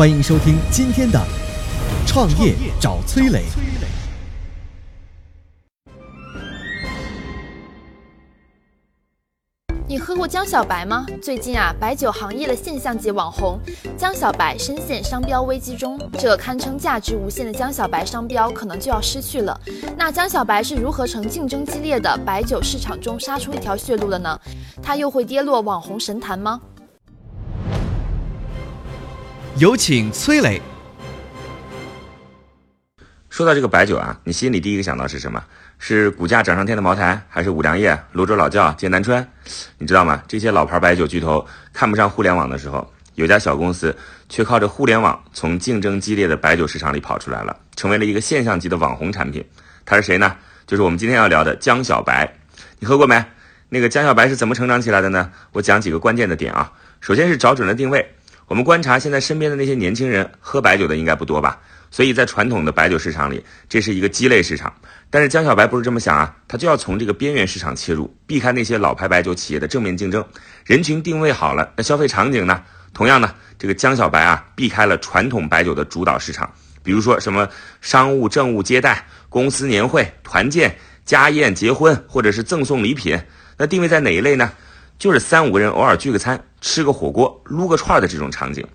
欢迎收听今天的《创业找崔磊》。你喝过江小白吗？最近啊，白酒行业的现象级网红江小白深陷商标危机中，这堪称价值无限的江小白商标可能就要失去了。那江小白是如何从竞争激烈的白酒市场中杀出一条血路的呢？他又会跌落网红神坛吗？有请崔磊。说到这个白酒啊，你心里第一个想到是什么？是股价涨上天的茅台，还是五粮液、泸州老窖、剑南春？你知道吗？这些老牌白酒巨头看不上互联网的时候，有家小公司却靠着互联网从竞争激烈的白酒市场里跑出来了，成为了一个现象级的网红产品。它是谁呢？就是我们今天要聊的江小白。你喝过没？那个江小白是怎么成长起来的呢？我讲几个关键的点啊。首先是找准了定位。我们观察现在身边的那些年轻人，喝白酒的应该不多吧？所以在传统的白酒市场里，这是一个鸡肋市场。但是江小白不是这么想啊，他就要从这个边缘市场切入，避开那些老牌白酒企业的正面竞争。人群定位好了，那消费场景呢？同样呢，这个江小白啊，避开了传统白酒的主导市场，比如说什么商务政务接待、公司年会、团建、家宴、结婚，或者是赠送礼品。那定位在哪一类呢？就是三五个人偶尔聚个餐、吃个火锅、撸个串儿的这种场景。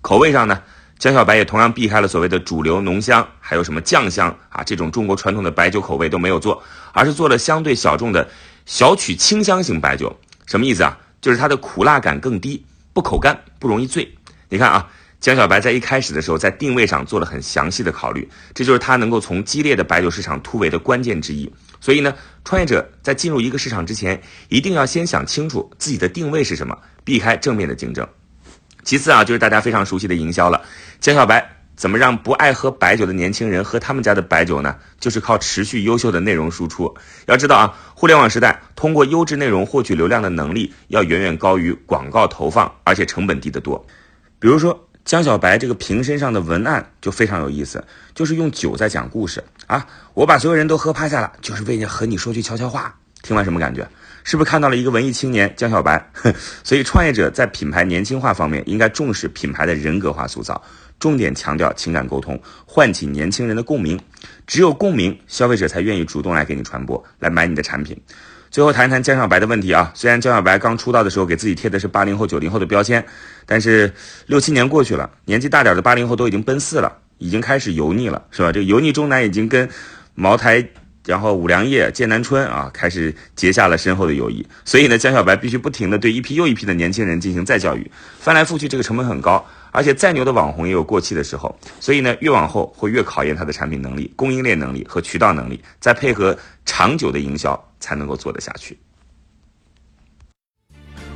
口味上呢？江小白也同样避开了所谓的主流浓香，还有什么酱香啊这种中国传统的白酒口味都没有做，而是做了相对小众的小曲清香型白酒。什么意思啊？就是它的苦辣感更低，不口干，不容易醉。你看啊，江小白在一开始的时候在定位上做了很详细的考虑，这就是它能够从激烈的白酒市场突围的关键之一。所以呢，创业者在进入一个市场之前，一定要先想清楚自己的定位是什么，避开正面的竞争。其次啊，就是大家非常熟悉的营销了。江小白怎么让不爱喝白酒的年轻人喝他们家的白酒呢？就是靠持续优秀的内容输出。要知道啊，互联网时代，通过优质内容获取流量的能力要远远高于广告投放，而且成本低得多。比如说江小白这个瓶身上的文案就非常有意思，就是用酒在讲故事啊。我把所有人都喝趴下了，就是为了和你说句悄悄话。听完什么感觉？是不是看到了一个文艺青年江小白？所以创业者在品牌年轻化方面应该重视品牌的人格化塑造，重点强调情感沟通，唤起年轻人的共鸣。只有共鸣，消费者才愿意主动来给你传播，来买你的产品。最后谈一谈江小白的问题啊，虽然江小白刚出道的时候给自己贴的是八零后、九零后的标签，但是六七年过去了，年纪大点的八零后都已经奔四了，已经开始油腻了，是吧？这个油腻中南已经跟茅台。然后五粮液、剑南春啊，开始结下了深厚的友谊。所以呢，江小白必须不停的对一批又一批的年轻人进行再教育，翻来覆去这个成本很高，而且再牛的网红也有过气的时候。所以呢，越往后会越考验他的产品能力、供应链能力和渠道能力，再配合长久的营销，才能够做得下去。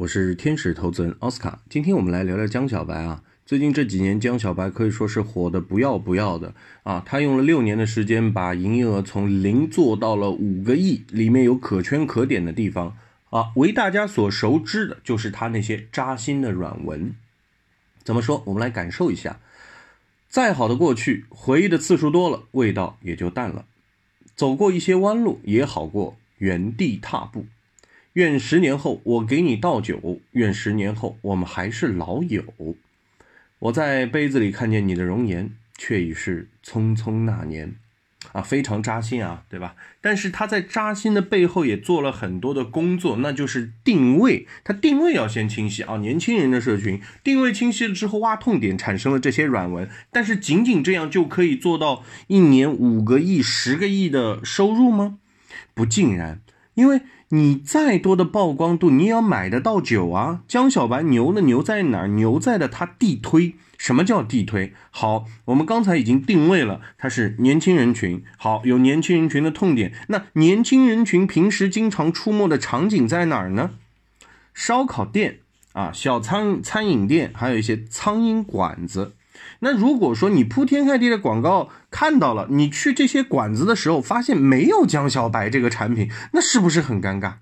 我是天使投资人奥斯卡，今天我们来聊聊江小白啊。最近这几年，江小白可以说是火的不要不要的啊。他用了六年的时间，把营业额从零做到了五个亿，里面有可圈可点的地方啊。为大家所熟知的就是他那些扎心的软文。怎么说？我们来感受一下。再好的过去，回忆的次数多了，味道也就淡了。走过一些弯路，也好过原地踏步。愿十年后我给你倒酒，愿十年后我们还是老友。我在杯子里看见你的容颜，却已是匆匆那年。啊，非常扎心啊，对吧？但是他在扎心的背后也做了很多的工作，那就是定位。他定位要先清晰啊，年轻人的社群定位清晰了之后，挖痛点，产生了这些软文。但是仅仅这样就可以做到一年五个亿、十个亿的收入吗？不尽然，因为。你再多的曝光度，你也要买得到酒啊！江小白牛的牛在哪儿？牛在的他地推。什么叫地推？好，我们刚才已经定位了，它是年轻人群。好，有年轻人群的痛点。那年轻人群平时经常出没的场景在哪儿呢？烧烤店啊，小餐餐饮店，还有一些苍蝇馆子。那如果说你铺天盖地的广告看到了，你去这些馆子的时候发现没有江小白这个产品，那是不是很尴尬？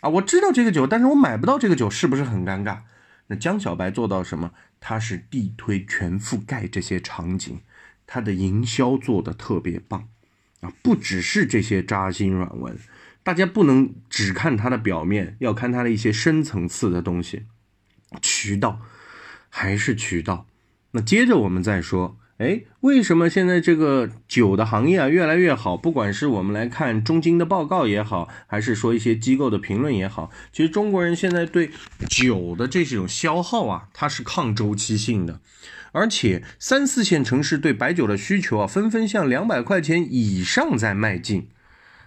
啊，我知道这个酒，但是我买不到这个酒，是不是很尴尬？那江小白做到什么？他是地推全覆盖这些场景，他的营销做的特别棒啊，不只是这些扎心软文，大家不能只看它的表面，要看它的一些深层次的东西。渠道还是渠道。那接着我们再说，哎，为什么现在这个酒的行业啊越来越好？不管是我们来看中金的报告也好，还是说一些机构的评论也好，其实中国人现在对酒的这种消耗啊，它是抗周期性的，而且三四线城市对白酒的需求啊，纷纷向两百块钱以上在迈进。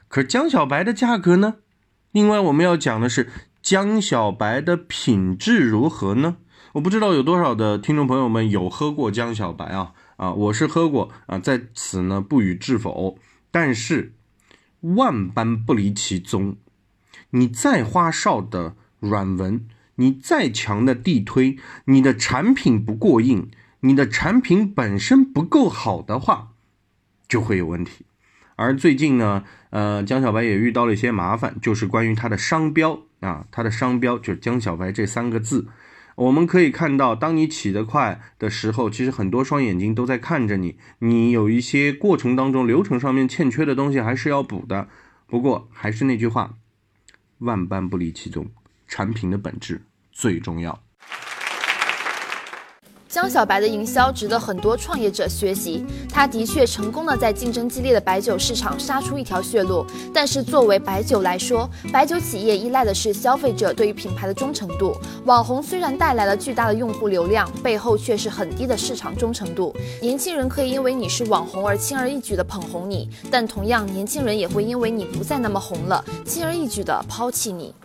可江小白的价格呢？另外我们要讲的是江小白的品质如何呢？我不知道有多少的听众朋友们有喝过江小白啊啊，我是喝过啊，在此呢不予置否。但是万般不离其宗，你再花哨的软文，你再强的地推，你的产品不过硬，你的产品本身不够好的话，就会有问题。而最近呢，呃，江小白也遇到了一些麻烦，就是关于它的商标啊，它的商标就是江小白这三个字。我们可以看到，当你起得快的时候，其实很多双眼睛都在看着你。你有一些过程当中流程上面欠缺的东西，还是要补的。不过还是那句话，万般不离其宗，产品的本质最重要。江小白的营销值得很多创业者学习，他的确成功的在竞争激烈的白酒市场杀出一条血路。但是作为白酒来说，白酒企业依赖的是消费者对于品牌的忠诚度。网红虽然带来了巨大的用户流量，背后却是很低的市场忠诚度。年轻人可以因为你是网红而轻而易举的捧红你，但同样，年轻人也会因为你不再那么红了，轻而易举的抛弃你。